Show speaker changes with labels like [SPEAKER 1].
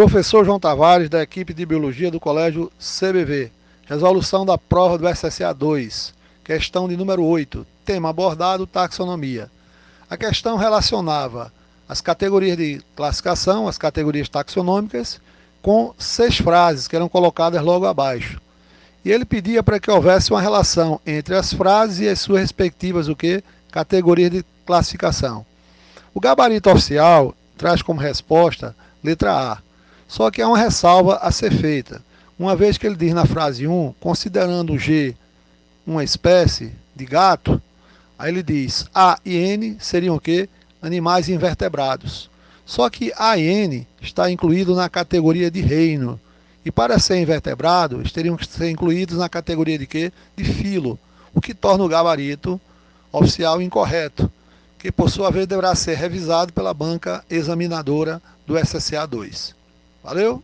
[SPEAKER 1] Professor João Tavares, da equipe de Biologia do Colégio CBV. Resolução da prova do SSA 2. Questão de número 8. Tema abordado: taxonomia. A questão relacionava as categorias de classificação, as categorias taxonômicas, com seis frases que eram colocadas logo abaixo. E ele pedia para que houvesse uma relação entre as frases e as suas respectivas o que? categorias de classificação. O gabarito oficial traz como resposta letra A. Só que há uma ressalva a ser feita. Uma vez que ele diz na frase 1, considerando o G uma espécie de gato, aí ele diz A e N seriam o quê? Animais invertebrados. Só que A e N está incluído na categoria de reino. E para ser invertebrado, teriam que ser incluídos na categoria de quê? De filo, o que torna o gabarito oficial incorreto, que por sua vez deverá ser revisado pela banca examinadora do SSA 2. Valeu?